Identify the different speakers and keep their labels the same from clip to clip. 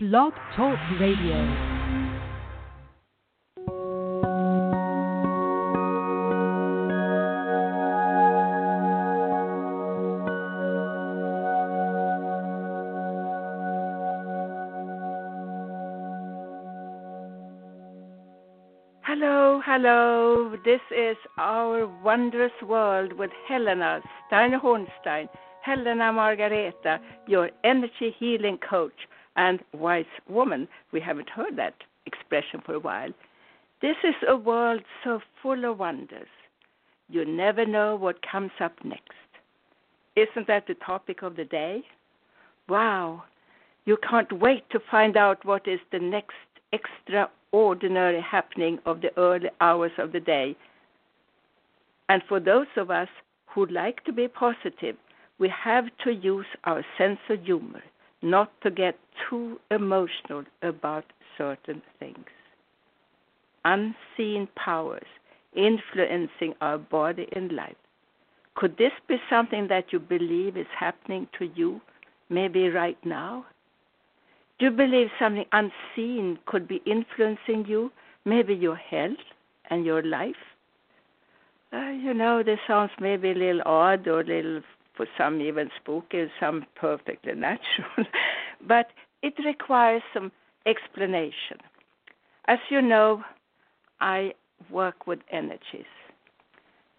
Speaker 1: Blog Talk Radio.
Speaker 2: Hello, hello. This is our wondrous world with Helena Steiner Hornsteyn. Helena Margareta, your energy healing coach and wise woman. We haven't heard that expression for a while. This is a world so full of wonders. You never know what comes up next. Isn't that the topic of the day? Wow, you can't wait to find out what is the next extraordinary happening of the early hours of the day. And for those of us who like to be positive, we have to use our sense of humor not to get too emotional about certain things. Unseen powers influencing our body and life. Could this be something that you believe is happening to you, maybe right now? Do you believe something unseen could be influencing you, maybe your health and your life? Uh, you know, this sounds maybe a little odd or a little for some even spooky, some perfectly natural. but it requires some explanation. As you know, I work with energies.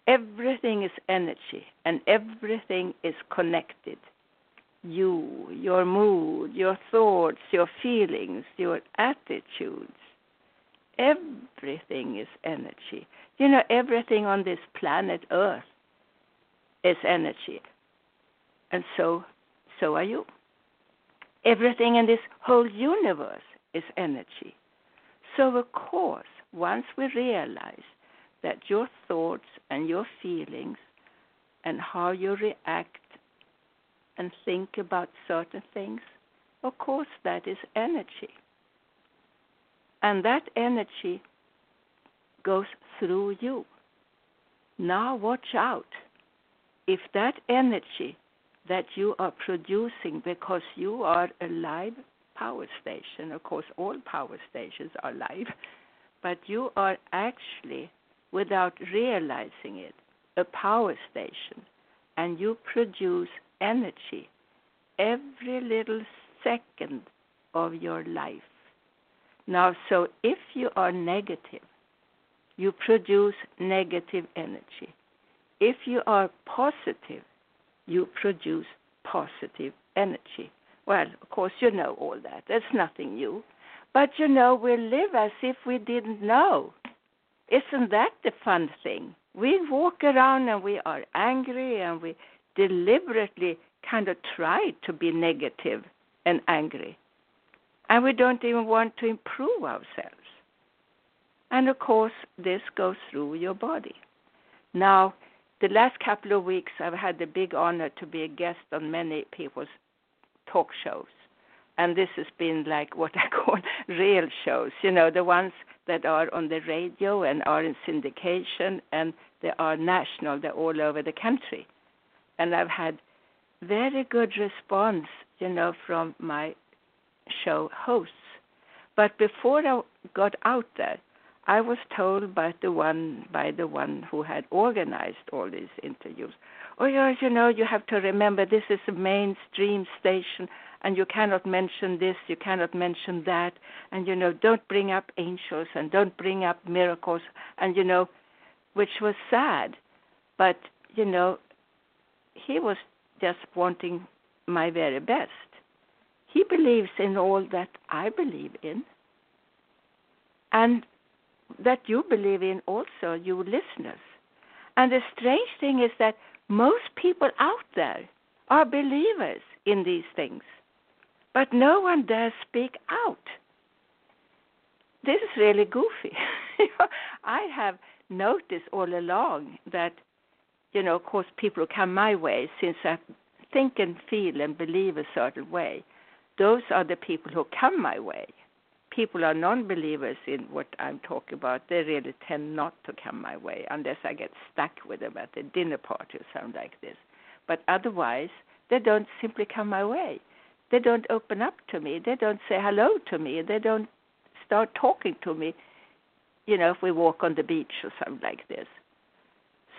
Speaker 2: Everything is energy and everything is connected. You, your mood, your thoughts, your feelings, your attitudes. Everything is energy. You know, everything on this planet Earth is energy and so so are you. Everything in this whole universe is energy. So of course, once we realize that your thoughts and your feelings and how you react and think about certain things, of course that is energy. And that energy goes through you. Now watch out. If that energy that you are producing because you are a live power station. Of course, all power stations are live, but you are actually, without realizing it, a power station, and you produce energy every little second of your life. Now, so if you are negative, you produce negative energy. If you are positive, you produce positive energy. Well, of course, you know all that. That's nothing new. But you know, we live as if we didn't know. Isn't that the fun thing? We walk around and we are angry and we deliberately kind of try to be negative and angry. And we don't even want to improve ourselves. And of course, this goes through your body. Now, the last couple of weeks, I've had the big honor to be a guest on many people's talk shows. And this has been like what I call real shows, you know, the ones that are on the radio and are in syndication and they are national, they're all over the country. And I've had very good response, you know, from my show hosts. But before I got out there, I was told by the one by the one who had organized all these interviews. Oh yes, you know, you have to remember this is a mainstream station and you cannot mention this, you cannot mention that, and you know, don't bring up angels and don't bring up miracles and you know, which was sad. But, you know, he was just wanting my very best. He believes in all that I believe in. And that you believe in also, you listeners. And the strange thing is that most people out there are believers in these things, but no one dares speak out. This is really goofy. I have noticed all along that, you know, of course, people who come my way since I think and feel and believe a certain way. Those are the people who come my way people are non-believers in what I'm talking about, they really tend not to come my way unless I get stuck with them at a dinner party or something like this. But otherwise, they don't simply come my way. They don't open up to me. They don't say hello to me. They don't start talking to me. You know, if we walk on the beach or something like this.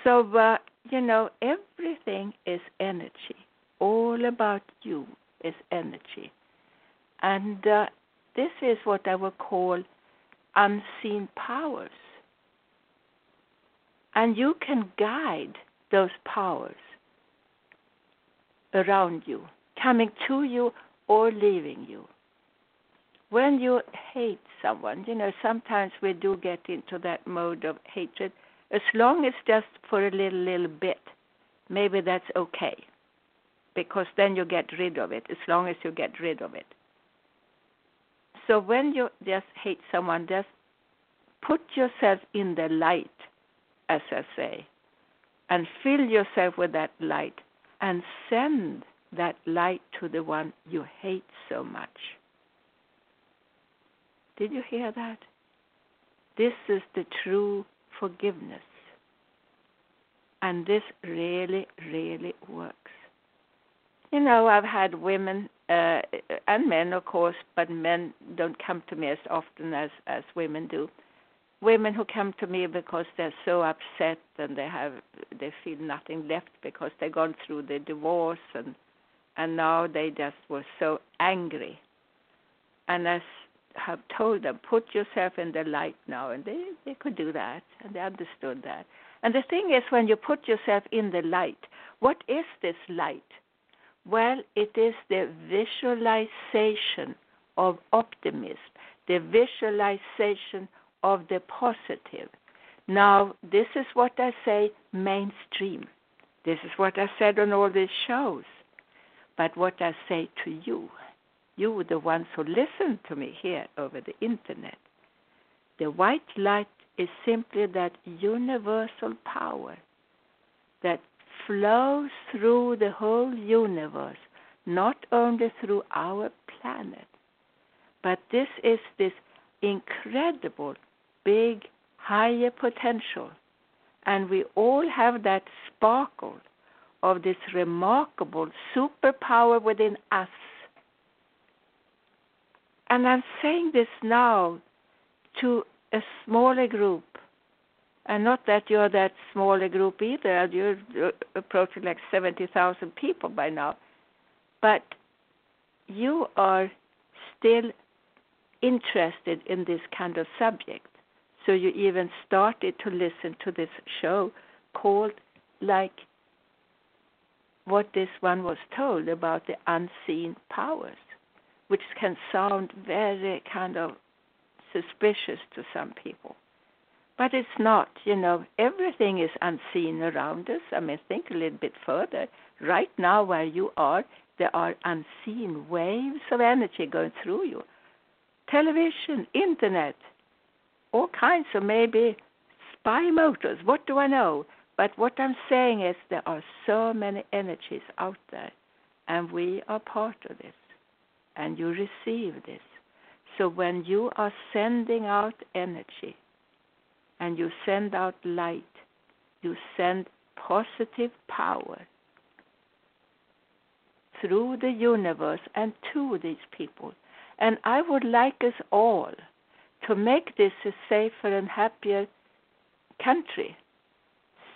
Speaker 2: So, uh, you know, everything is energy. All about you is energy. And uh, this is what I would call unseen powers. And you can guide those powers around you, coming to you or leaving you. When you hate someone, you know, sometimes we do get into that mode of hatred. As long as just for a little, little bit, maybe that's okay. Because then you get rid of it, as long as you get rid of it. So when you just hate someone, just put yourself in the light, as I say, and fill yourself with that light and send that light to the one you hate so much. Did you hear that? This is the true forgiveness. And this really, really works. You know, I've had women uh, and men, of course, but men don't come to me as often as as women do. Women who come to me because they're so upset and they have they feel nothing left because they've gone through the divorce and and now they just were so angry. And I have told them, put yourself in the light now, and they they could do that and they understood that. And the thing is, when you put yourself in the light, what is this light? Well, it is the visualization of optimism, the visualization of the positive. Now, this is what I say mainstream. This is what I said on all these shows. But what I say to you, you, the ones who listen to me here over the internet, the white light is simply that universal power that flows through the whole universe, not only through our planet, but this is this incredible, big, higher potential. And we all have that sparkle of this remarkable superpower within us. And I'm saying this now to a smaller group and not that you're that smaller group either. You're approaching like 70,000 people by now. But you are still interested in this kind of subject. So you even started to listen to this show called like what this one was told about the unseen powers, which can sound very kind of suspicious to some people. But it's not, you know, everything is unseen around us. I mean, think a little bit further. Right now, where you are, there are unseen waves of energy going through you. Television, internet, all kinds of maybe spy motors, what do I know? But what I'm saying is there are so many energies out there, and we are part of this, and you receive this. So when you are sending out energy, and you send out light. You send positive power through the universe and to these people. And I would like us all to make this a safer and happier country.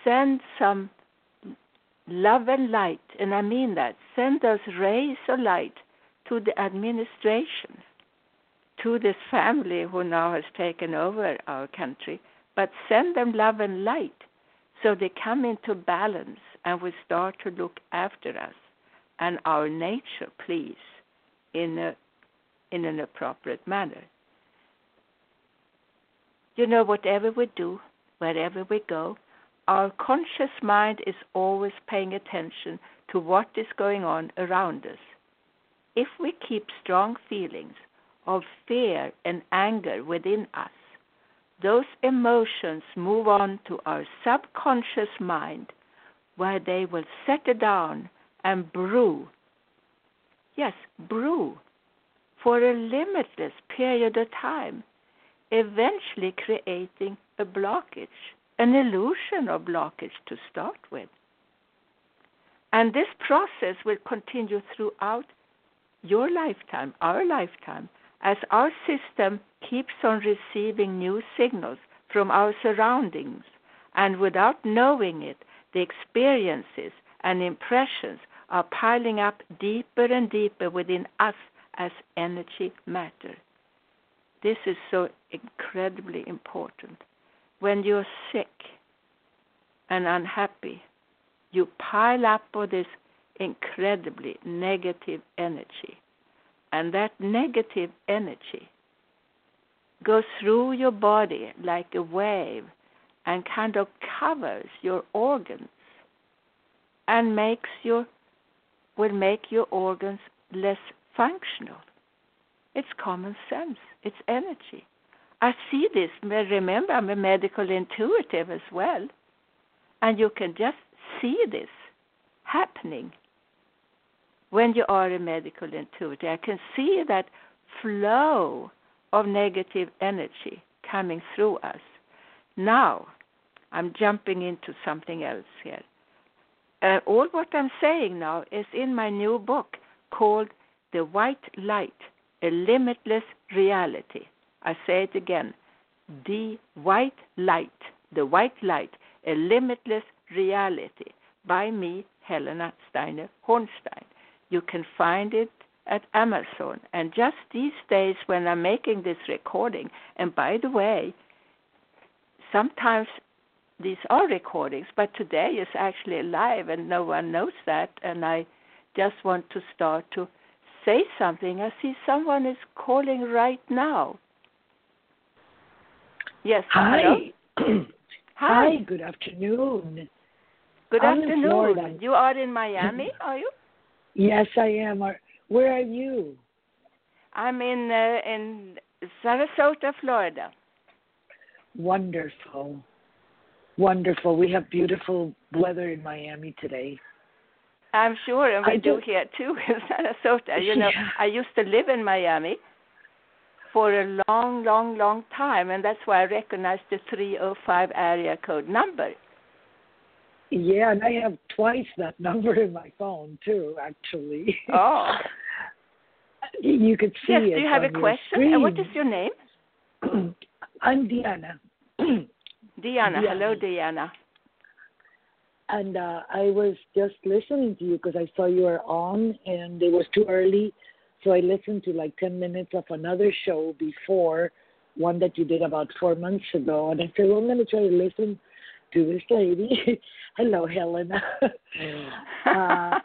Speaker 2: Send some love and light, and I mean that. Send those rays of light to the administration, to this family who now has taken over our country, but send them love and light so they come into balance and we start to look after us and our nature, please, in a in an appropriate manner. You know, whatever we do, wherever we go, our conscious mind is always paying attention to what is going on around us. If we keep strong feelings of fear and anger within us, those emotions move on to our subconscious mind where they will settle down and brew. Yes, brew for a limitless period of time, eventually creating a blockage, an illusion of blockage to start with. And this process will continue throughout your lifetime, our lifetime, as our system keeps on receiving new signals from our surroundings, and without knowing it, the experiences and impressions are piling up deeper and deeper within us as energy matter. This is so incredibly important. When you're sick and unhappy, you pile up all this incredibly negative energy. And that negative energy goes through your body like a wave and kind of covers your organs and makes your will make your organs less functional. It's common sense. It's energy. I see this. Remember, I'm a medical intuitive as well. And you can just see this happening when you are a medical intuitive. I can see that flow of negative energy coming through us. Now, I'm jumping into something else here. Uh, all what I'm saying now is in my new book called The White Light A Limitless Reality. I say it again The White Light, The White Light, A Limitless Reality by me, Helena Steiner Hornsteyn. You can find it at Amazon. And just these days, when I'm making this recording, and by the way, sometimes these are recordings, but today is actually live, and no one knows that. And I just want to start to say something. I see someone is calling right now. Yes.
Speaker 3: Hi.
Speaker 2: Hi.
Speaker 3: Hi. Good afternoon.
Speaker 2: Good
Speaker 3: I'm
Speaker 2: afternoon. You are in Miami, are you?
Speaker 3: Yes, I am. Where are you?
Speaker 2: I'm in uh, in Sarasota, Florida.
Speaker 3: Wonderful. Wonderful. We have beautiful weather in Miami today.
Speaker 2: I'm sure, and we
Speaker 3: I
Speaker 2: do
Speaker 3: do-
Speaker 2: here too in Sarasota. You know,
Speaker 3: Yeah.
Speaker 2: I used to live in Miami for a long, long, long time, and that's why I recognize the 305 area code number.
Speaker 3: Yeah, and I have twice that number in my phone too. Actually.
Speaker 2: Oh.
Speaker 3: you could see
Speaker 2: yes,
Speaker 3: it.
Speaker 2: do you have a question? And what is your name?
Speaker 3: I'm Diana.
Speaker 2: Diana.
Speaker 3: Diana.
Speaker 2: Hello, Diana.
Speaker 3: and uh, I was just listening to you because I saw you were on, and it was too early, so I listened to like ten minutes of another show before, one that you did about four months ago, and I said, well, I'm going to try to listen to this lady. Hello, Helena. uh,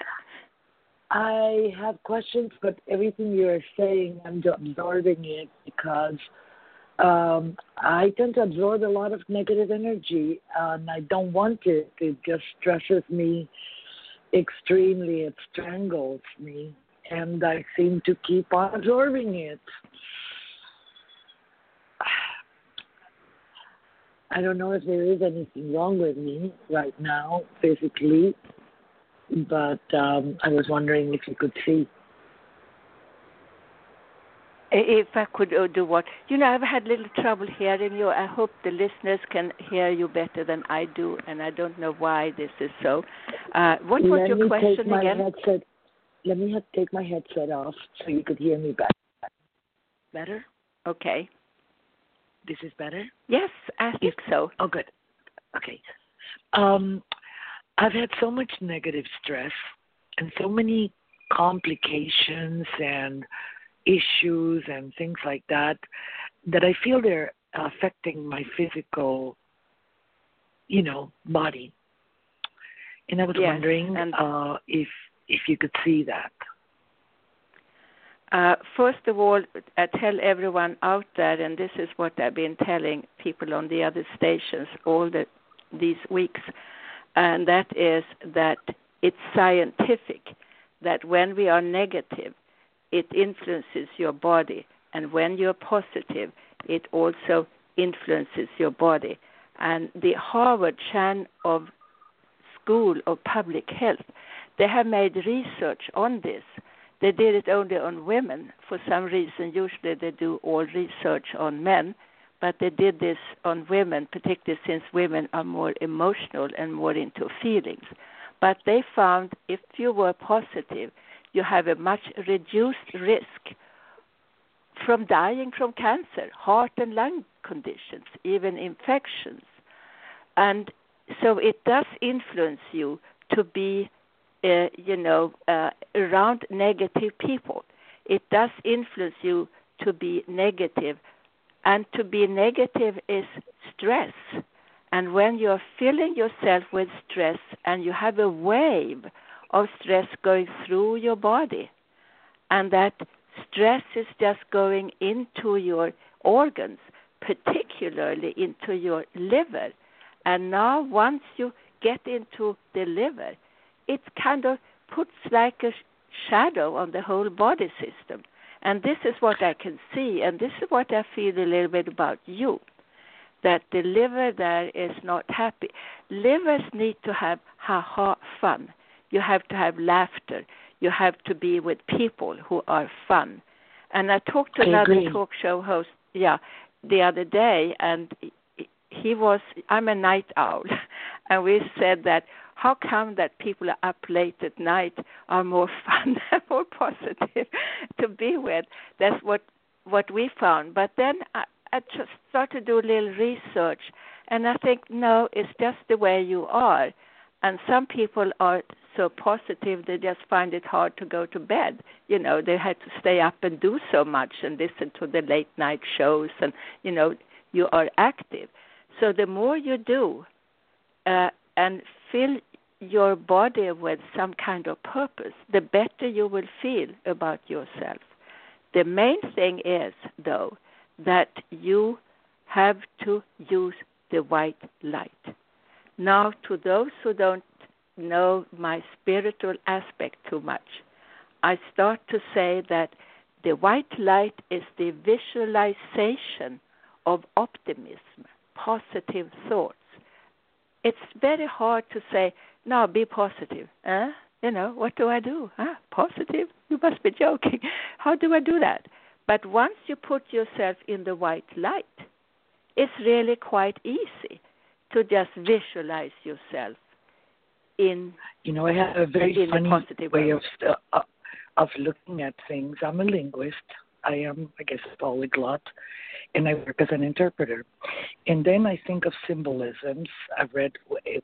Speaker 3: I have questions, but everything you're saying, I'm absorbing it because um, I tend to absorb a lot of negative energy, and I don't want it. It just stresses me extremely. It strangles me, and I seem to keep on absorbing it. I don't know if there is anything wrong with me right now physically, but um, I was wondering if you could see.
Speaker 2: If I could uh, do what? You know, I've had little trouble hearing you. I hope the listeners can hear you better than I do, and I don't know why this is so. Uh, what was
Speaker 3: Let
Speaker 2: your
Speaker 3: me
Speaker 2: question
Speaker 3: take my
Speaker 2: again?
Speaker 3: headset. Let me ha- take my headset off so you could hear me better. Better?
Speaker 2: Okay.
Speaker 3: Is this is better?
Speaker 2: Yes, I think so.
Speaker 3: Oh, good. Okay. Um, I've had so much negative stress and so many complications and issues and things like that that I feel they're affecting my physical, you know, body. And I was
Speaker 2: Yes,
Speaker 3: wondering uh, if if you could see that.
Speaker 2: Uh, first of all, I tell everyone out there, and this is what I've been telling people on the other stations all the, these weeks, and that is that it's scientific that when we are negative, it influences your body, and when you're positive, it also influences your body. And the Harvard Chan of School of Public Health, they have made research on this. They did it only on women for some reason. Usually they do all research on men, but they did this on women, particularly since women are more emotional and more into feelings. But they found if you were positive, you have a much reduced risk from dying from cancer, heart and lung conditions, even infections. And so it does influence you to be, uh, you know, uh, around negative people. It does influence you to be. And to be negative is stress. And when you're filling yourself with stress and you have a wave of stress going through your body, and that stress is just going into your organs, particularly into your liver. And now, once you get into the liver, it kind of puts like a shadow on the whole body system. And this is what I can see, and this is what I feel a little bit about you. That the liver there is not happy. Livers need to have ha ha fun. You have to have laughter. You have to be with people who are fun. And I talked to
Speaker 3: I
Speaker 2: another
Speaker 3: agree.
Speaker 2: talk show host, yeah, the other day, and he was. I'm a night owl, and we said that how come that people are up late at night are more fun and more positive to be with? That's what what we found. But then I, I just started to do a little research, and I think no, it's just the way you are. And some people are so positive they just find it hard to go to bed. You know, they had to stay up and do so much and listen to the late night shows, and you know, you are active. So the more you do, uh, and fill your body with some kind of purpose, the better you will feel about yourself. The main thing is, though, that you have to use the white light. Now, to those who don't know my spiritual aspect too much, I start to say that the white light is the visualization of optimism, positive thoughts. It's very hard to say, now be positive. Eh? You know, what do I do? Ah, positive? You must be joking. How do I do that? But once you put yourself in the white light, it's really quite easy to just visualize yourself in
Speaker 3: You know, I have a very
Speaker 2: a
Speaker 3: funny
Speaker 2: positive
Speaker 3: way
Speaker 2: way.
Speaker 3: of uh, of looking at things. I'm a linguist. I am, I guess, a polyglot, and I work as an interpreter. And then I think of symbolisms. I've read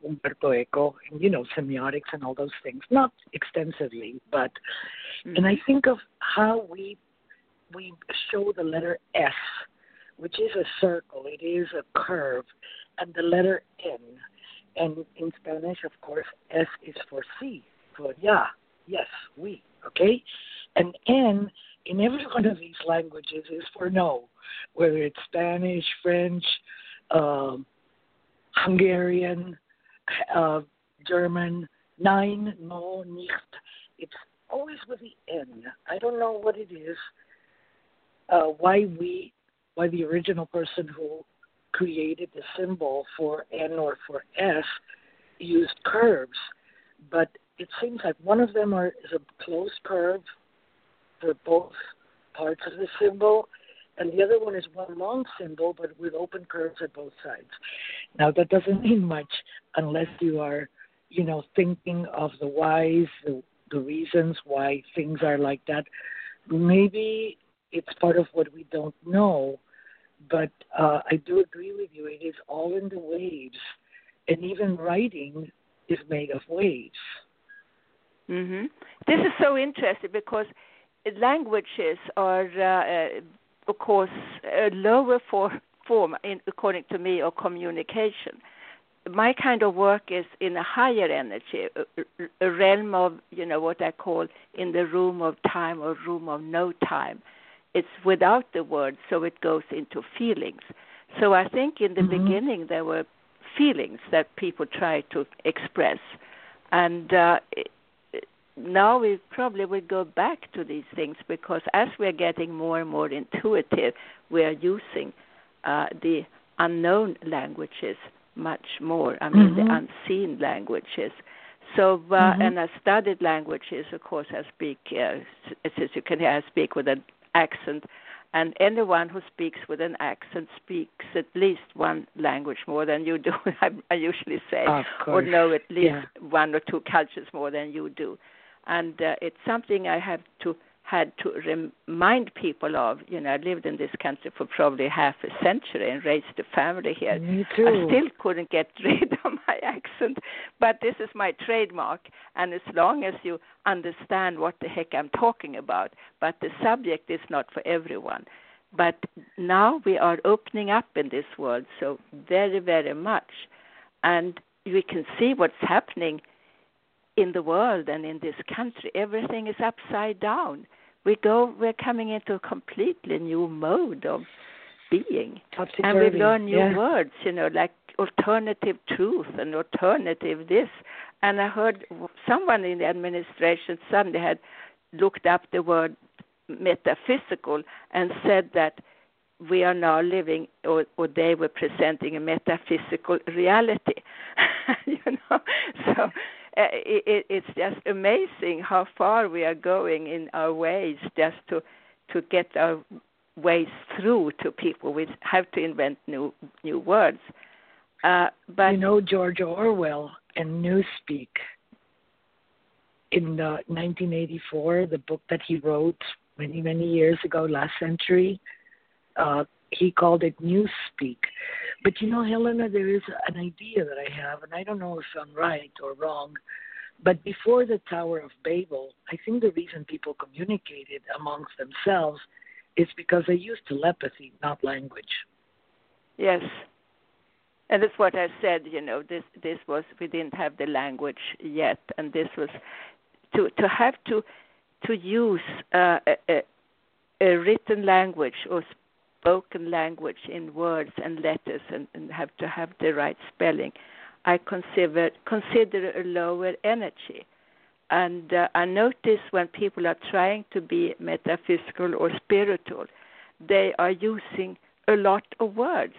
Speaker 3: Umberto Eco, and you know, semiotics and all those things. Not extensively, but and I mm-hmm. think of how we we show the letter S, which is a circle. It is a curve, and the letter N. And in Spanish, of course, S is for sí, for yeah, yes, we, okay? And N in every one of these languages is for no, whether it's Spanish, French, um, Hungarian, uh, German, nein, no, nicht. It's always with the N. I don't know what it is, uh, why we, why the original person who created the symbol for N or for S used curves, but it seems like one of them are, is a closed curve for both parts of the symbol, and the other one is one long symbol but with open curves at both sides. Now that doesn't mean much unless you are, you know, thinking of the whys, the, the reasons why things are like that. Maybe it's part of what we don't know, but uh, I do agree with you. It is all in the waves, and even writing is made of waves.
Speaker 2: hmm This is so interesting because languages are, uh, of course, a lower for, form, in, according to me, of communication. My kind of work is in a higher energy, a, a realm of, you know, what I call in the room of time or room of no time. It's without the words, so it goes into feelings. So I think in the
Speaker 3: Mhm.
Speaker 2: beginning there were feelings that people tried to express, and uh, now we probably will go back to these things because as we're getting more and more intuitive, we are using uh, the unknown languages much more. I mean,
Speaker 3: Mhm.
Speaker 2: the unseen languages. So, uh,
Speaker 3: Mhm.
Speaker 2: and I studied languages. Of course, I speak. Uh, as you can hear, I speak with an accent, and anyone who speaks with an accent speaks at least one language more than you do. I, I usually say or know at least
Speaker 3: Yeah.
Speaker 2: one or two cultures more than you do. And uh, it's something I have to had to remind people of. You know, I lived in this country for probably half a century and raised a family here.
Speaker 3: Me too.
Speaker 2: I still couldn't get rid of my accent, but this is my trademark. And as long as you understand what the heck I'm talking about, but the subject is not for everyone. But now we are opening up in this world so very, very much. And we can see what's happening in the world and in this country. Everything is upside down. We go, we're coming into a completely new mode of being. And we learn new
Speaker 3: yeah.
Speaker 2: words, you know, like alternative truth and alternative this. And I heard someone in the administration suddenly had looked up the word metaphysical and said that we are now living, or, or they were presenting a metaphysical reality. you know, so it, it's just amazing how far we are going in our ways just to to get our ways through to people. We have to invent new new words. Uh, but
Speaker 3: you know George Orwell and Newspeak in uh, 1984, the book that he wrote many many years ago, last century. Uh, he called it Newspeak. But you know, Helena, there is an idea that I have, and I don't know if I'm right or wrong. But before the Tower of Babel, I think the reason people communicated amongst themselves is because they used telepathy, not language.
Speaker 2: Yes. And that's what I said, you know, this this was we didn't have the language yet and this was to to have to to use uh, a, a written language or spoken language in words and letters and, and have to have the right spelling, I consider consider a lower energy. And uh, I notice when people are trying to be metaphysical or spiritual, they are using a lot of words.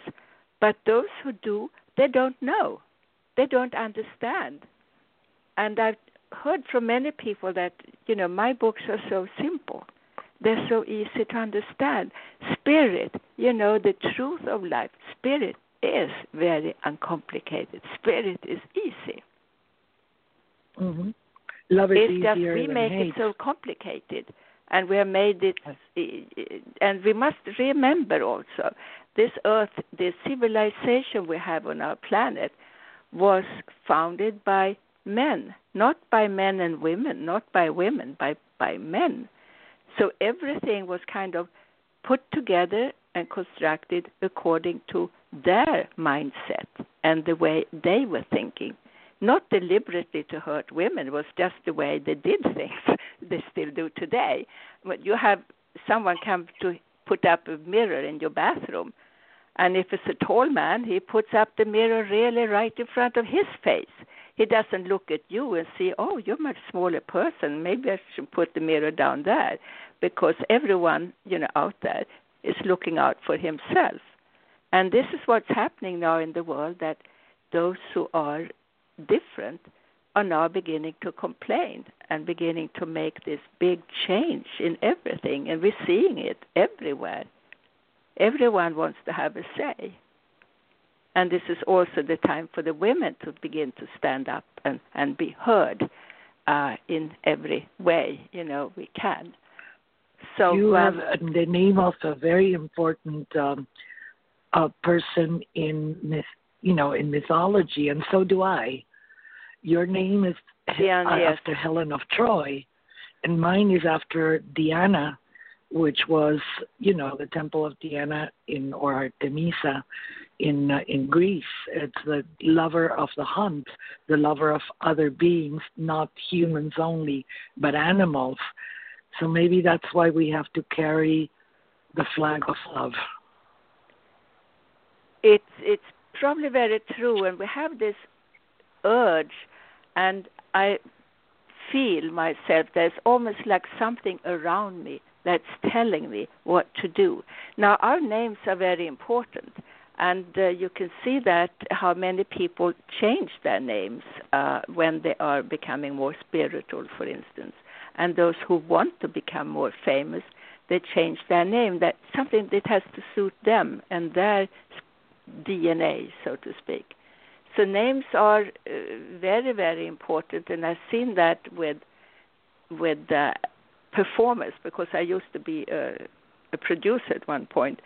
Speaker 2: But those who do, they don't know. They don't understand. And I've heard from many people that, you know, my books are so simple they're so easy to understand. Spirit, you know, the truth of life, spirit is very uncomplicated. Spirit is easy.
Speaker 3: Mm-hmm. Love is
Speaker 2: it's just we make
Speaker 3: hate.
Speaker 2: it so complicated, and we have made it. And we must remember also, this Earth, the civilization we have on our planet, was founded by men, not by men and women, not by women, by by men. So everything was kind of put together and constructed according to their mindset and the way they were thinking. Not deliberately to hurt women, it was just the way they did things. they still do today. But you have someone come to put up a mirror in your bathroom, and if it's a tall man, he puts up the mirror really right in front of his face. He doesn't look at you and see, oh, you're a much smaller person. Maybe I should put the mirror down there. Because everyone you know out there is looking out for himself. And this is what's happening now in the world that those who are different are now beginning to complain and beginning to make this big change in everything. And we're seeing it everywhere. Everyone wants to have a say and this is also the time for the women to begin to stand up and, and be heard uh, in every way you know we can so
Speaker 3: you have
Speaker 2: um,
Speaker 3: the name of a very important um, uh, person in myth, you know, in mythology, and so do I. Your name is
Speaker 2: Diana,
Speaker 3: uh,
Speaker 2: yes.
Speaker 3: after Helen of Troy, and mine is after Diana, which was, you know, the temple of Diana in or Artemisa in uh, in Greece. It's the lover of the hunt, the lover of other beings, not humans only, but animals. So maybe that's why we have to carry the flag of love.
Speaker 2: it's it's probably very true and we have this urge and i feel myself there's almost like something around me that's telling me what to do now our names are very important and uh, you can see that how many people change their names uh, when they are becoming more spiritual for instance. And those who want to become more famous they change their name. That something that has to suit them and their DNA, so to speak. So names are uh, very, very important, and I've seen that with with uh, performers because I used to be a, a producer at one point,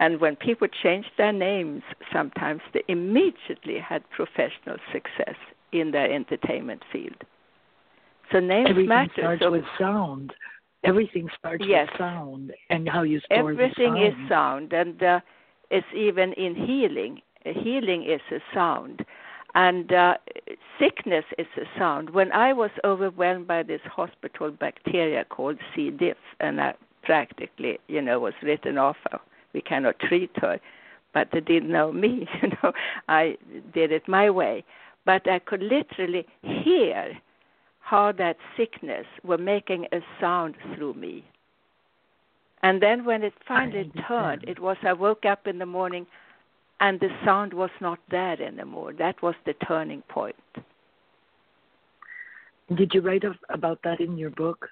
Speaker 2: and when people changed their names, sometimes they immediately had professional success in their entertainment field. So names
Speaker 3: Everything
Speaker 2: matter.
Speaker 3: starts
Speaker 2: so
Speaker 3: with sound. Everything starts
Speaker 2: Yes.
Speaker 3: with sound and how you store
Speaker 2: everything
Speaker 3: the
Speaker 2: is
Speaker 3: sound.
Speaker 2: sound, and uh, it's even in healing. Healing is a sound, and uh, sickness is a sound. When I was overwhelmed by this hospital bacteria called C. diff, and I practically, you know, was written off. We cannot treat her, but they didn't know me. You know, I did it my way, but I could literally hear how that sickness were making a sound through me. And then when it finally turned, it was I woke up in the morning and the sound was not there anymore. That was the turning point.
Speaker 3: Did you write about that in your book?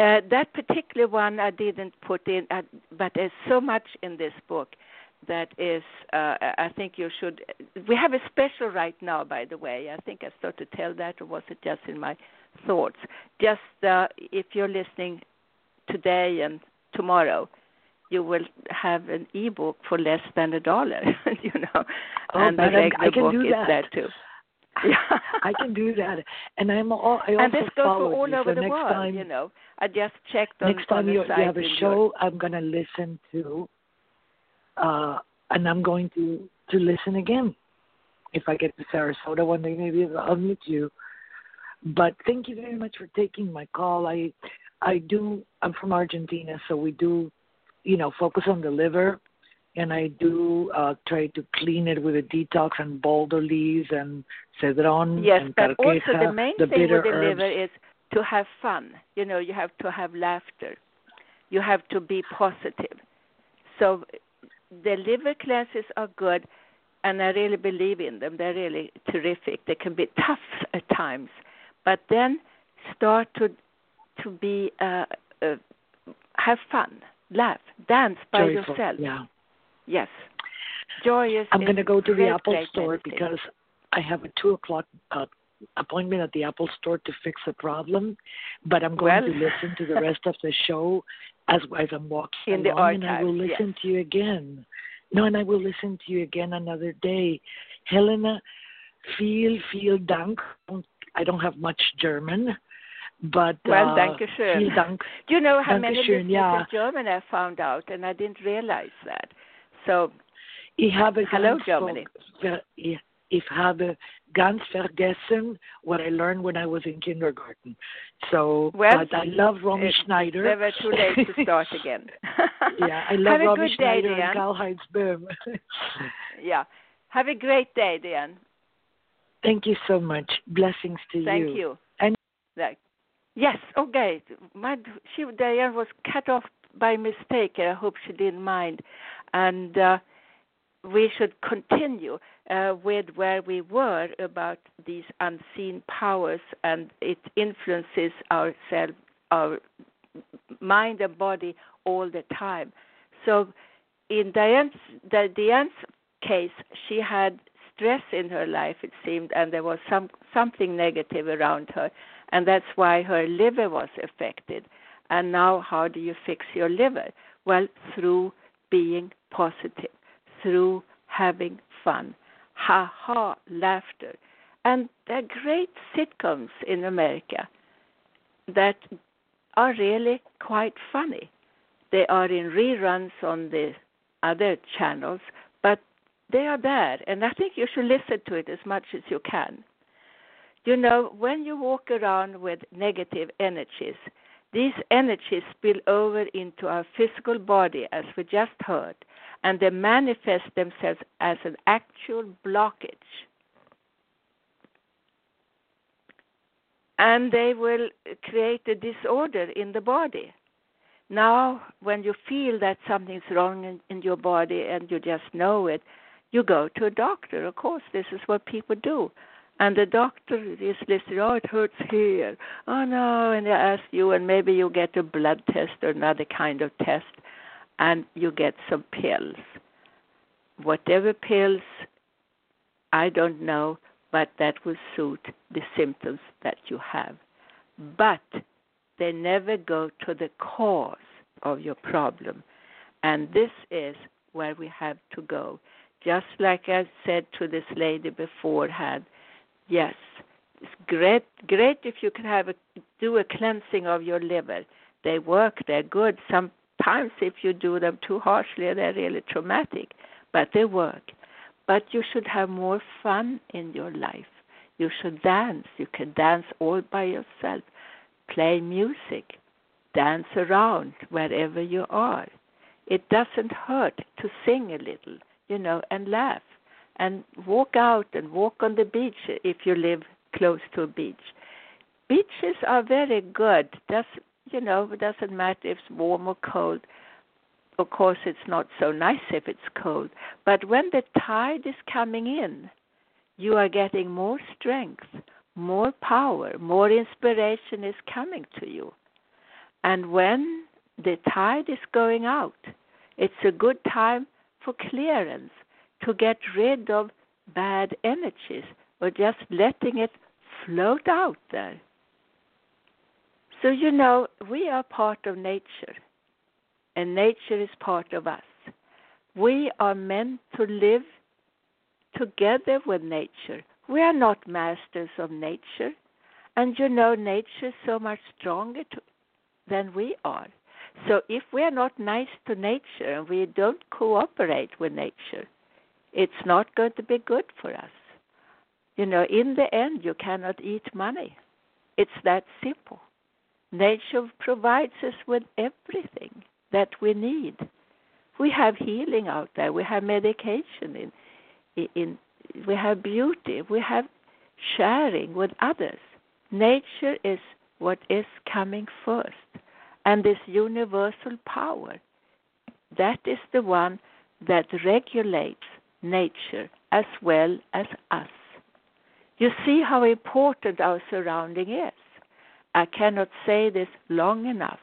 Speaker 2: Uh, that particular one I didn't put in, uh, but there's so much in this book that is, uh, I think you should. We have a special right now, by the way. I think I started to tell that, or was it just in my thoughts? Just uh, if you're listening today and tomorrow, you will have an ebook for less than a dollar, you know,
Speaker 3: Oh,
Speaker 2: and the regular
Speaker 3: I can
Speaker 2: book
Speaker 3: do
Speaker 2: is
Speaker 3: that.
Speaker 2: there too. Yeah.
Speaker 3: I can do that, and I'm all. I also
Speaker 2: and this goes for all over
Speaker 3: so
Speaker 2: the world,
Speaker 3: time,
Speaker 2: you know. I just checked on
Speaker 3: next time
Speaker 2: the
Speaker 3: you, have a show, I'm gonna listen to, uh, and I'm going to to listen again. If I get to Sarasota one day, maybe I'll meet you. But thank you very much for taking my call. I I do. I'm from Argentina, so we do, you know, focus on the liver, and I do uh, try to clean it with a detox and boldo leaves and cedron
Speaker 2: Yes,
Speaker 3: and
Speaker 2: but also the main
Speaker 3: the
Speaker 2: thing with the
Speaker 3: herbs.
Speaker 2: liver is to have fun. You know, you have to have laughter. You have to be positive. So the liver cleanses are good, and I really believe in them. They're really terrific. They can be tough at times, but then start to to be uh, uh, have fun, laugh, dance by
Speaker 3: Joyful,
Speaker 2: yourself.
Speaker 3: Yeah.
Speaker 2: Yes, joyous.
Speaker 3: I'm going to go to the Apple store
Speaker 2: medicine.
Speaker 3: because I have a two o'clock uh, appointment at the Apple store to fix a problem. But I'm going
Speaker 2: Well-
Speaker 3: to listen to the rest of the show as as I'm walking
Speaker 2: In the
Speaker 3: along, and I will listen
Speaker 2: yes.
Speaker 3: to you again. No, and I will listen to you again another day. Helena, feel feel Dank. I don't have much German, but
Speaker 2: Well,
Speaker 3: uh,
Speaker 2: danke schön.
Speaker 3: Dank.
Speaker 2: Do you know how many
Speaker 3: Dankeschön,
Speaker 2: listeners
Speaker 3: ja.
Speaker 2: German I found out, and I didn't realize that. So,
Speaker 3: Ich habe
Speaker 2: Hello, Germany.
Speaker 3: ver- ich, habe ganz vergessen what I learned when I was in kindergarten. So,
Speaker 2: Well,
Speaker 3: but I love Romy Schneider.
Speaker 2: never too late to start again.
Speaker 3: yeah, I love Romy
Speaker 2: good day,
Speaker 3: Schneider and. Karl Heinz Böhm.
Speaker 2: yeah. Have a great day, Diane.
Speaker 3: Thank you so much. Blessings to
Speaker 2: Thank
Speaker 3: you.
Speaker 2: Thank you.
Speaker 3: And-
Speaker 2: Like, yes, okay. My, she, Diane was cut off by mistake, I hope she didn't mind. And uh, we should continue uh, with where we were about these unseen powers, and it influences our self, our mind and body all the time. So, in Diane's, the, Diane's case, she had stress in her life, it seemed, and there was some something negative around her, and that's why her liver was affected. And now, how do you fix your liver? Well, through being positive, through having fun, ha ha, laughter. And there are great sitcoms in America that are really quite funny. They are in reruns on the other channels, but they are there, and I think you should listen to it as much as you can. You know, when you walk around with negative energies, these energies spill over into our physical body, as we just heard, and they manifest themselves as an actual blockage. And they will create a disorder in the body. Now, when you feel that something's wrong in, in your body and you just know it, you go to a doctor. Of course, this is what people do. And the doctor is listening, oh, it hurts here. Oh, no. And they ask you, and maybe you get a blood test or another kind of test, and you get some pills. Whatever pills, I don't know, but that will suit the symptoms that you have. But they never go to the cause of your problem. And this is where we have to go. Just like I said to this lady beforehand, yes, it's great great if you can have a do a cleansing of your liver. They work, they're good. Sometimes if you do them too harshly they're really traumatic. But they work. But you should have more fun in your life. You should dance. You can dance all by yourself. Play music. Dance around wherever you are. It doesn't hurt to sing a little, you know, and laugh and walk out and walk on the beach if you live close to a beach. Beaches are very good. Does you know, it doesn't matter if it's warm or cold. Of course, it's not so nice if it's cold. But when the tide is coming in, you are getting more strength, more power, more inspiration is coming to you. And when the tide is going out, it's a good time for clearance, to get rid of bad energies or just letting it float out there. So, you know, we are part of nature, and nature is part of us. We are meant to live together with nature. We are not masters of nature. And you know, nature is so much stronger to, than we are. So if we are not nice to nature and we don't cooperate with nature, it's not going to be good for us. You know, in the end, you cannot eat money. It's that simple. Nature provides us with everything that we need. We have healing out there. We have medication in, in we have beauty. We have sharing with others. Nature is what is coming first. And this universal power, that is the one that regulates nature as well as us. You see how important our surrounding is. I cannot say this long enough.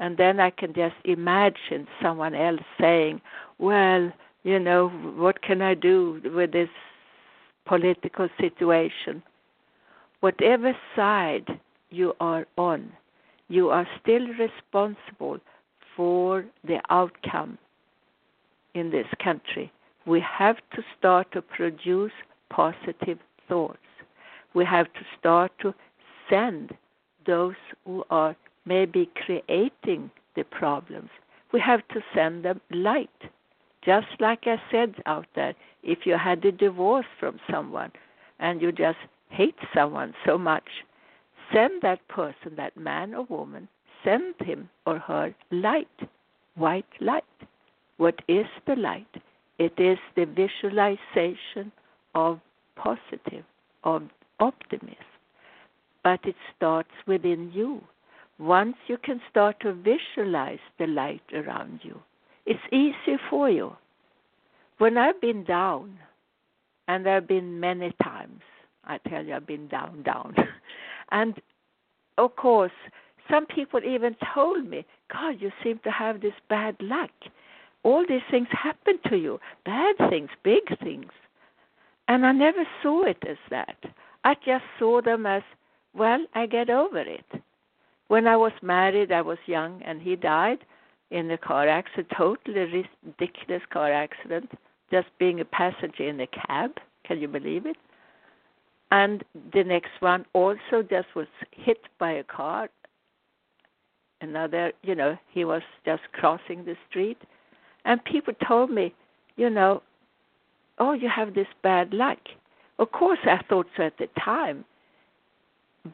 Speaker 2: And then I can just imagine someone else saying, Well, you know, what can I do with this political situation? Whatever side you are on, you are still responsible for the outcome in this country. We have to start to produce positive thoughts. We have to start to send those who are maybe creating the problems. We have to send them light. Just like I said out there, if you had a divorce from someone and you just hate someone so much, send that person, that man or woman, send him or her light, white light. What is the light? It is the visualization of positive, of optimism. But it starts within you. Once you can start to visualize the light around you, it's easy for you. When I've been down, and have been many times, I tell you, I've been down, down. and of course, some people even told me, God, you seem to have this bad luck. All these things happen to you bad things, big things. And I never saw it as that. I just saw them as, well, I get over it. When I was married, I was young, and he died in a car accident, totally ridiculous car accident, just being a passenger in a cab. Can you believe it? And the next one also just was hit by a car. Another, you know, he was just crossing the street. And people told me, you know, oh, you have this bad luck. Of course, I thought so at the time,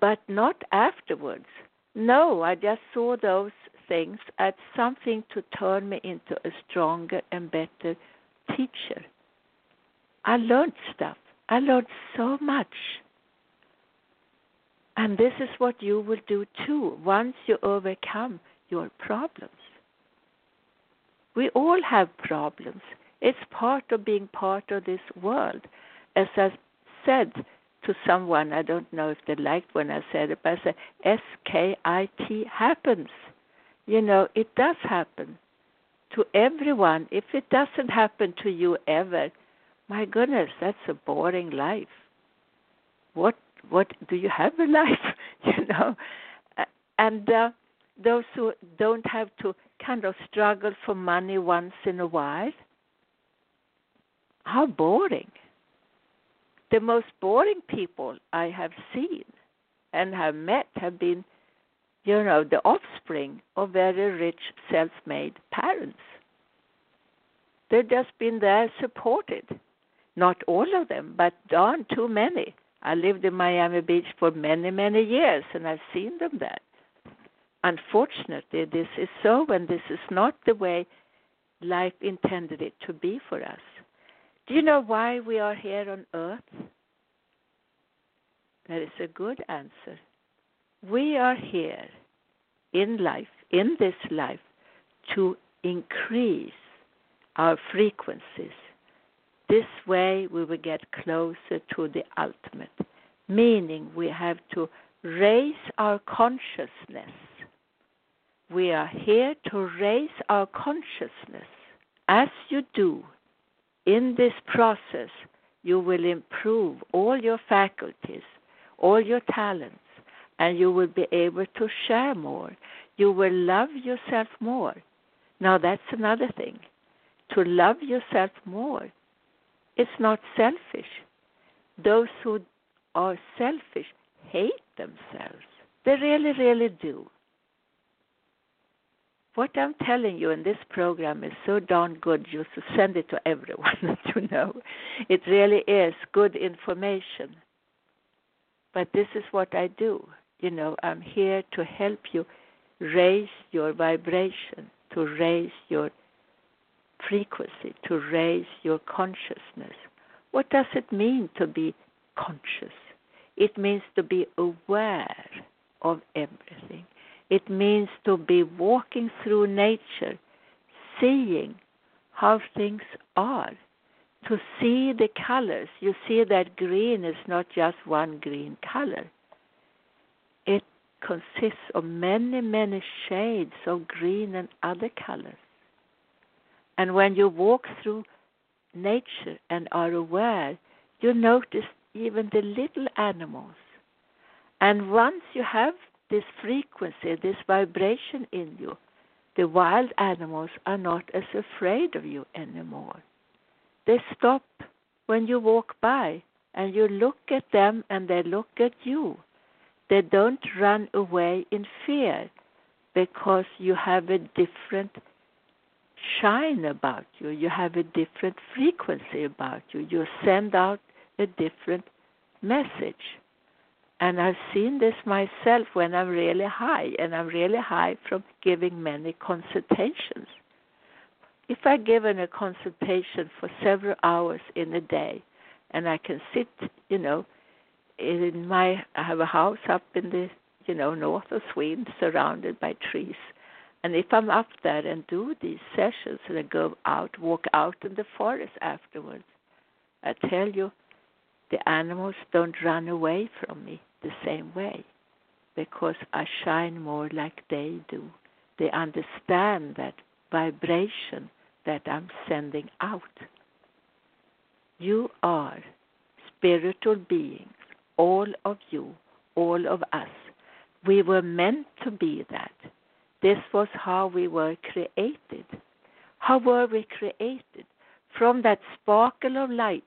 Speaker 2: but not afterwards. No, I just saw those things as something to turn me into a stronger and better teacher. I learned stuff. I learned so much. And this is what you will do too once you overcome your problems. We all have problems. It's part of being part of this world. As I said to someone, I don't know if they liked when I said it, but I said, S K I T happens. You know, it does happen to everyone. If it doesn't happen to you ever, my goodness, that's a boring life. What what do you have a life? you know, and uh, those who don't have to kind of struggle for money once in a while. How boring. The most boring people I have seen and have met have been, you know, the offspring of very rich, self made parents. They've just been there supported. Not all of them, but darn too many. I lived in Miami Beach for many, many years and I've seen them there. Unfortunately, this is so, and this is not the way life intended it to be for us. Do you know why we are here on earth? That is a good answer. We are here in life, in this life, to increase our frequencies. This way, we will get closer to the ultimate, meaning we have to raise our consciousness. We are here to raise our consciousness. As you do in this process, you will improve all your faculties, all your talents, and you will be able to share more. You will love yourself more. Now, that's another thing. To love yourself more is not selfish. Those who are selfish hate themselves. They really, really do. What I'm telling you in this program is so darn good, you should send it to everyone to know. It really is good information. But this is what I do. You know, I'm here to help you raise your vibration, to raise your frequency, to raise your consciousness. What does it mean to be conscious? It means to be aware of everything. It means to be walking through nature, seeing how things are, to see the colors. You see that green is not just one green color, it consists of many, many shades of green and other colors. And when you walk through nature and are aware, you notice even the little animals. And once you have this frequency, this vibration in you, the wild animals are not as afraid of you anymore. They stop when you walk by and you look at them and they look at you. They don't run away in fear because you have a different shine about you. You have a different frequency about you. You send out a different message. And I've seen this myself when I'm really high, and I'm really high from giving many consultations. If I give a consultation for several hours in a day, and I can sit, you know, in my, I have a house up in the, you know, north of Sweden, surrounded by trees. And if I'm up there and do these sessions and I go out, walk out in the forest afterwards, I tell you, the animals don't run away from me the same way because I shine more like they do. They understand that vibration that I'm sending out. You are spiritual beings, all of you, all of us. We were meant to be that. This was how we were created. How were we created? From that sparkle of light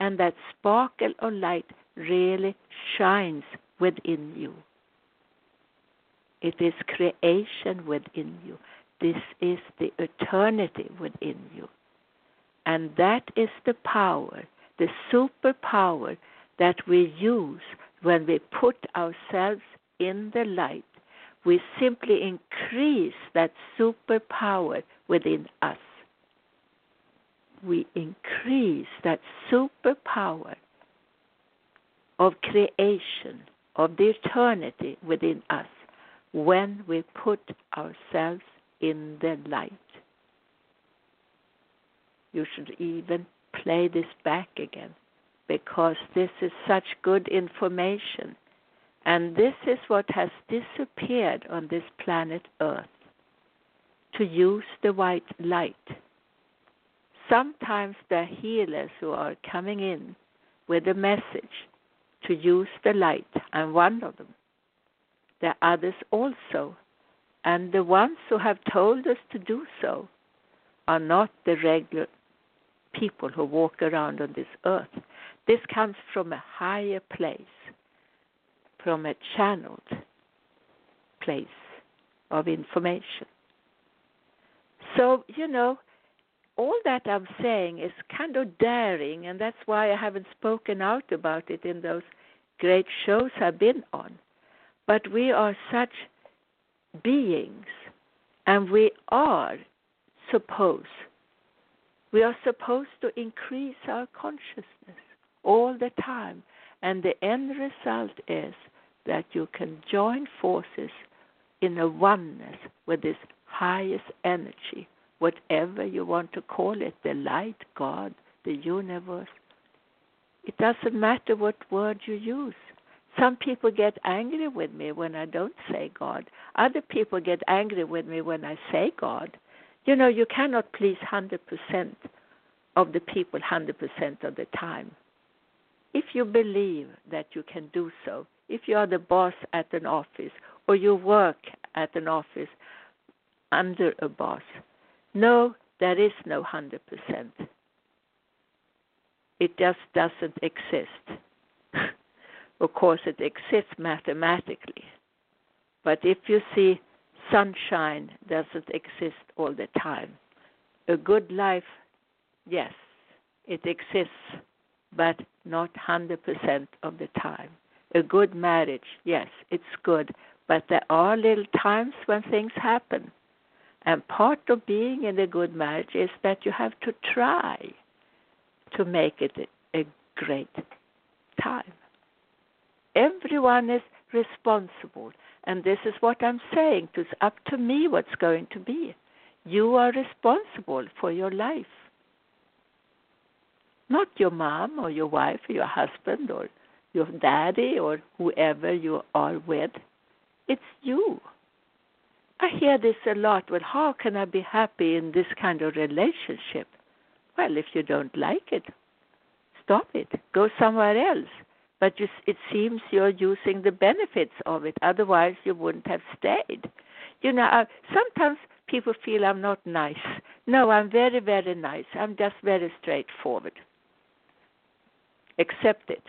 Speaker 2: and that sparkle of light really shines within you. It is creation within you. This is the eternity within you. And that is the power, the superpower that we use when we put ourselves in the light. We simply increase that superpower within us we increase that superpower of creation, of the eternity within us, when we put ourselves in the light. You should even play this back again because this is such good information. And this is what has disappeared on this planet Earth to use the white light sometimes the healers who are coming in with a message to use the light. I'm one of them. there are others also. And the ones who have told us to do so are not the regular people who walk around on this earth. This comes from a higher place, from a channeled place of information. So, you know, all that I'm saying is kind of daring, and that's why I haven't spoken out about it in those great shows I've been on. But we are such beings, and we are supposed, we are supposed to increase our consciousness all the time. And the end result is that you can join forces in a oneness with this highest energy, whatever you want to call it the light, God, the universe. It doesn't matter what word you use. Some people get angry with me when I don't say God. Other people get angry with me when I say God. You know, you cannot please 100% of the people 100% of the time. If you believe that you can do so, if you are the boss at an office or you work at an office under a boss, no, there is no 100%. It just doesn't exist. of course, it exists mathematically. But if you see sunshine doesn't exist all the time, a good life, yes, it exists, but not 100% of the time. A good marriage, yes, it's good, but there are little times when things happen. And part of being in a good marriage is that you have to try to make it a great time. Everyone is responsible. And this is what I'm saying. It's up to me what's going to be. You are responsible for your life. Not your mom or your wife or your husband or your daddy or whoever you are with. It's you. I hear this a lot. Well, how can I be happy in this kind of relationship? Well, if you don't like it, stop it. Go somewhere else. But you, it seems you're using the benefits of it. Otherwise, you wouldn't have stayed. You know, uh, sometimes people feel I'm not nice. No, I'm very, very nice. I'm just very straightforward. Accept it.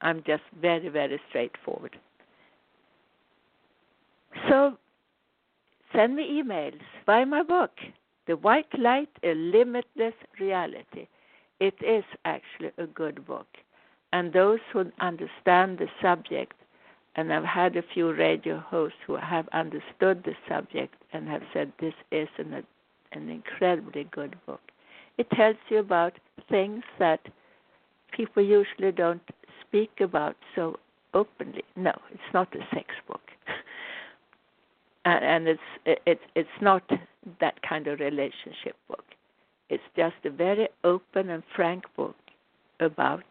Speaker 2: I'm just very, very straightforward. So send me emails. Buy my book, The White Light, A Limitless Reality. It is actually a good book. And those who understand the subject, and I've had a few radio hosts who have understood the subject and have said this is an, an incredibly good book. It tells you about things that people usually don't speak about so openly. No, it's not a sex book, and, it's it, it's not that kind of relationship book. It's just a very open and frank book about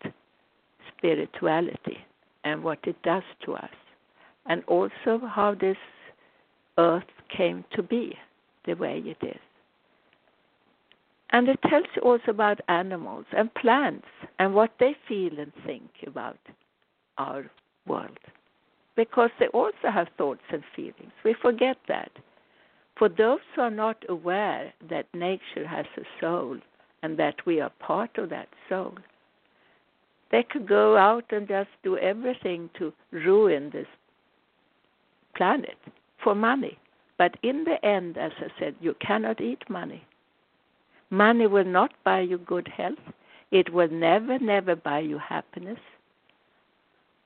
Speaker 2: spirituality and what it does to us, and also how this earth came to be the way it is. And it tells you also about animals and plants and what they feel and think about our world. Because they also have thoughts and feelings. We forget that. For those who are not aware that nature has a soul and that we are part of that soul, they could go out and just do everything to ruin this planet for money. But in the end, as I said, you cannot eat money. Money will not buy you good health. It will never, never buy you happiness.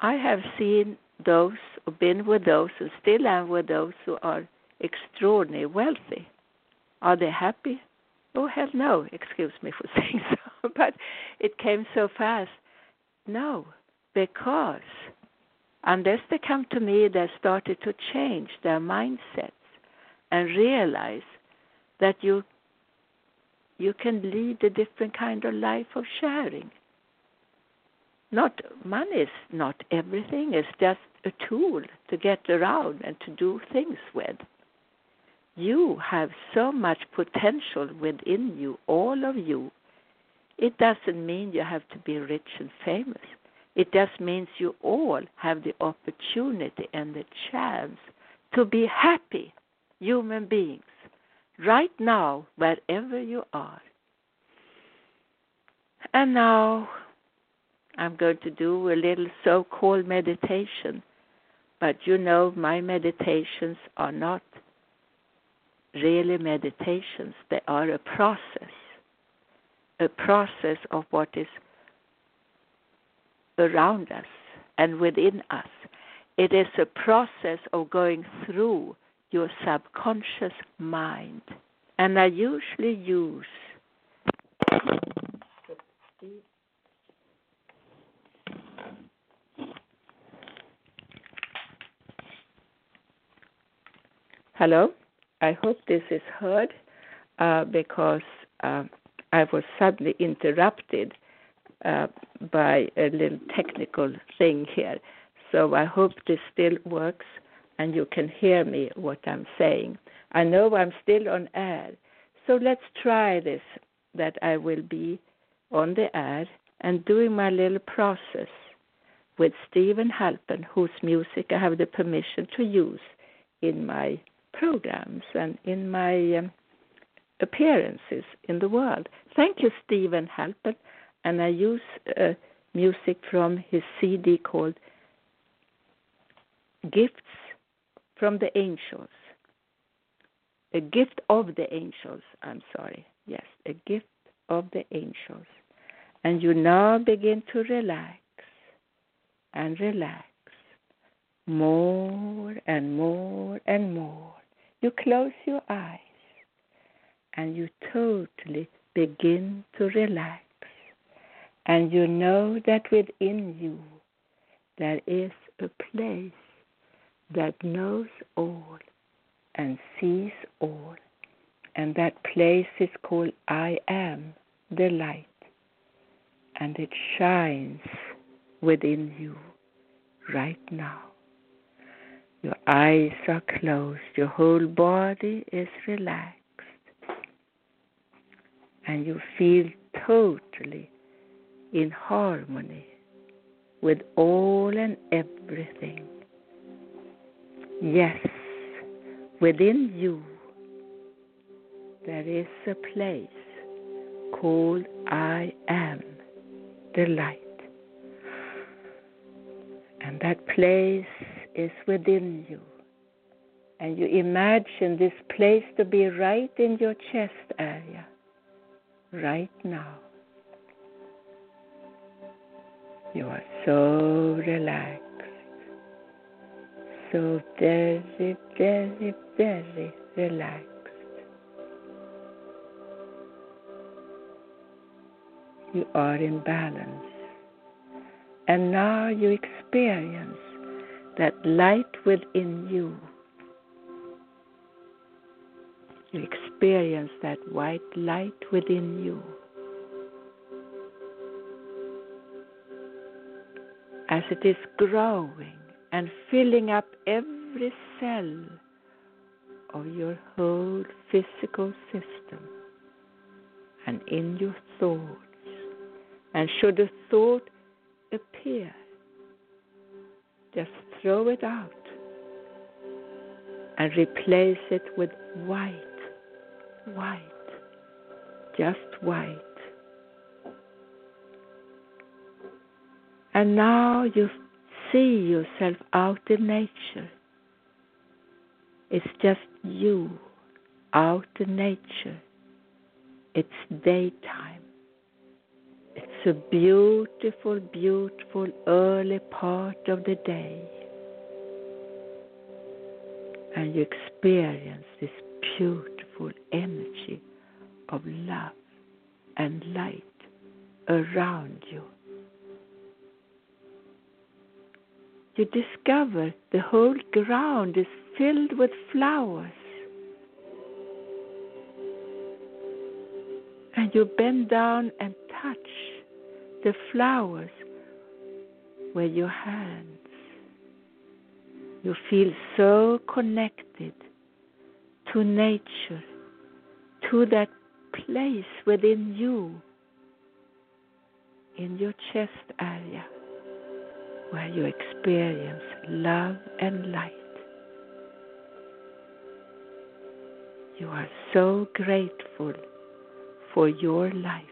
Speaker 2: I have seen those, been with those, and still am with those who are extraordinarily wealthy. Are they happy? Oh, hell no, excuse me for saying so, but it came so fast. No, because unless they come to me, they started to change their mindsets and realize that you you can lead a different kind of life of sharing. Not money is not everything, it's just a tool to get around and to do things with. You have so much potential within you, all of you. It doesn't mean you have to be rich and famous. It just means you all have the opportunity and the chance to be happy human beings right now, wherever you are. And now I'm going to do a little so called meditation. But you know, my meditations are not really meditations, they are a process a process of what is around us and within us. It is a process of going through your subconscious mind. And I usually use Hello, I hope this is heard uh, because uh, I was suddenly interrupted uh, by a little technical thing here. So I hope this still works and you can hear me what I'm saying. I know I'm still on air. So let's try this that I will be on the air and doing my little process with Steven Halpern, whose music I have the permission to use in my programs and in my um, appearances in the world. Thank you, Steven Halpern. And I use uh, music from his CD called Gifts from the Angels. A gift of the angels, I'm sorry. Yes, a gift of the angels. And you now begin to relax and relax more and more and more. You close your eyes and you totally begin to relax. And you know that within you there is a place that knows all and sees all. And that place is called I am the light. And it shines within you right now. Your eyes are closed, your whole body is relaxed and you feel totally in harmony with all and everything. Yes, within you there is a place called I am the light. And that place is within you. And you imagine this place to be right in your chest area right now. You are so relaxed, so very, very, very relaxed. You are in balance. And now you experience that light within you you experience that white light within you. As it is growing and filling up every cell of your whole physical system and in your thoughts. And should a thought appear, just throw it out and replace it with white white, just white. And now you see yourself out in nature. It's just you out in nature. It's daytime. It's a beautiful, beautiful early part of the day. And you experience this beautiful energy of love and light around you. You discover the whole ground is filled with flowers. And you bend down and touch the flowers with your hands. You feel so connected to nature to that place within you, in your chest area, where you experience love and light. You are so grateful for your life,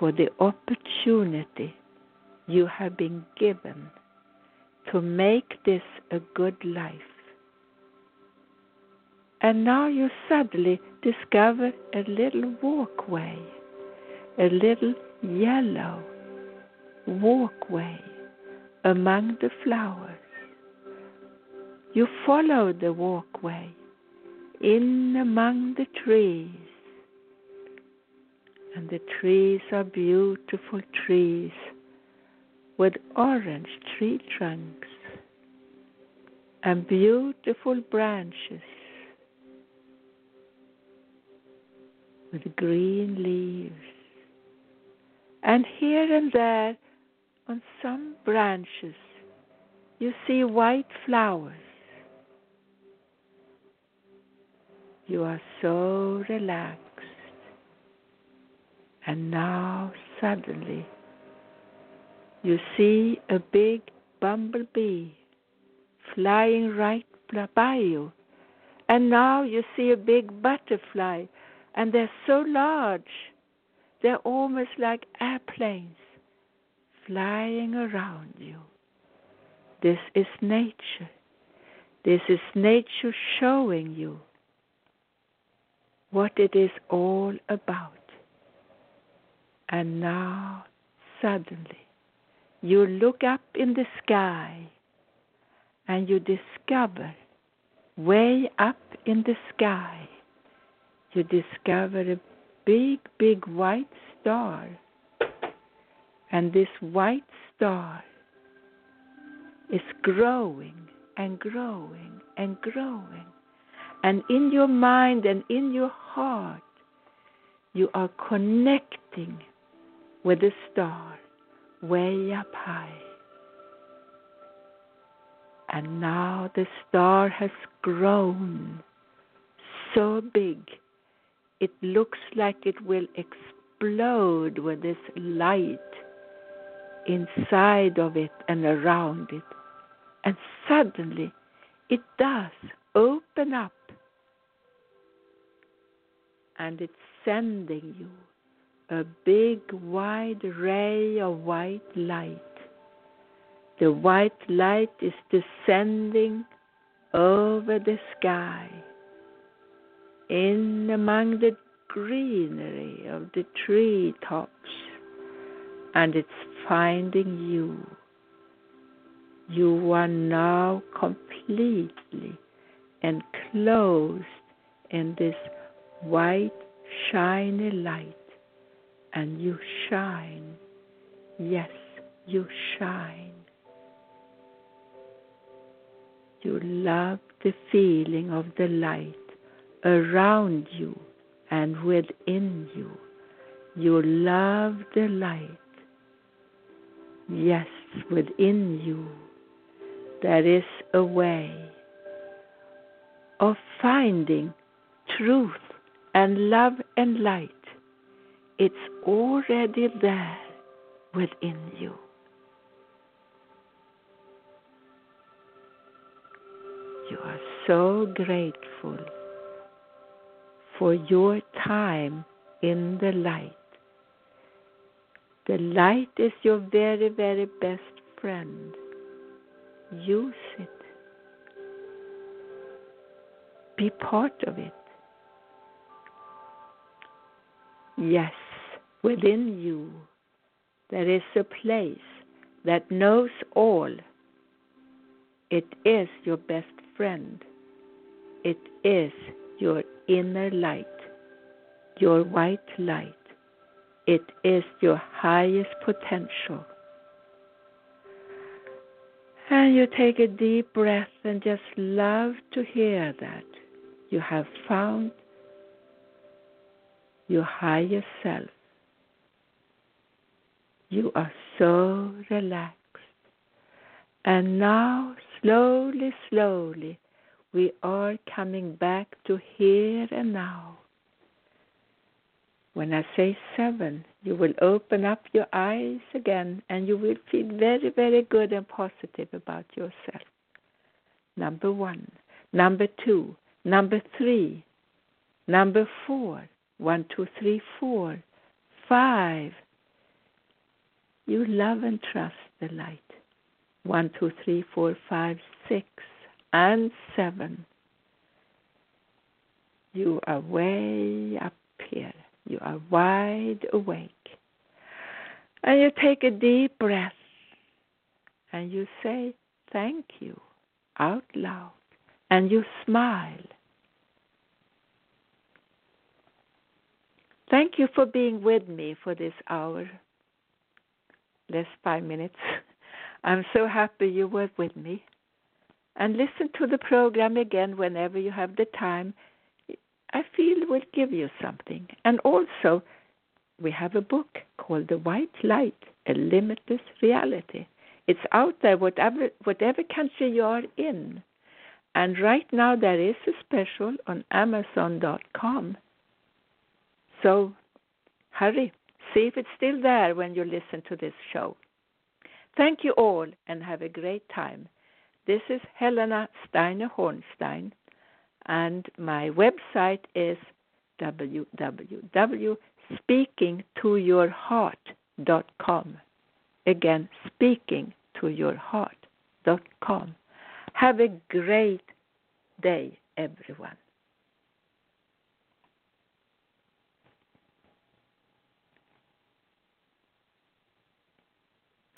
Speaker 2: for the opportunity you have been given to make this a good life. And now you suddenly discover a little walkway, a little yellow walkway among the flowers. You follow the walkway in among the trees. And the trees are beautiful trees with orange tree trunks and beautiful branches with green leaves. And here and there on some branches you see white flowers. You are so relaxed. And now suddenly you see a big bumblebee flying right by you. And now you see a big butterfly, and they're so large, they're almost like airplanes flying around you. This is nature. This is nature showing you what it is all about. And now, suddenly, you look up in the sky and you discover way up in the sky, you discover a big, big white star. And this white star is growing and growing and growing. And in your mind and in your heart, you are connecting with the star way up high. And now the star has grown so big, it looks like it will explode with this light inside of it and around it. And suddenly it does open up and it's sending you a big wide ray of white light. The white light is descending over the sky, in among the greenery of the tree tops, and it's finding you. You are now completely enclosed in this white, shiny light and you shine. Yes, you shine. You love the feeling of the light around you and within you. You love the light. Yes, within you there is a way of finding truth and love and light it's already there within you. You are so grateful for your time in the light. The light is your very, very best friend. Use it. Be part of it. Yes, within you there is a place that knows all. It is your best friend. It is your inner light, your white light. It is your highest potential. And you take a deep breath and just love to hear that you have found your higher self. You are so relaxed. And now, slowly, slowly, we are coming back to here and now. When I say seven, you will open up your eyes again and you will feel very, very good and positive about yourself. Number one. Number two. Number three. Number four. One, two, three, four. Five. You love and trust the light. One, two, three, four, five, six, and seven. You are way up here. You are wide awake. And you take a deep breath and you say thank you out loud and you smile. Thank you for being with me for this hour. Less five minutes. I'm so happy you were with me. And listen to the program again whenever you have the time. I feel will give you something. And also, we have a book called The White Light, A Limitless Reality. It's out there, whatever whatever country you are in. And right now there is a special on Amazon.com. So hurry, see if it's still there when you listen to this show. Thank you all and have a great time. This is Helena Steiner Hornsteyn, and my website is www.speakingtoyourheart.com. Again, speakingtoyourheart.com. Have a great day, everyone.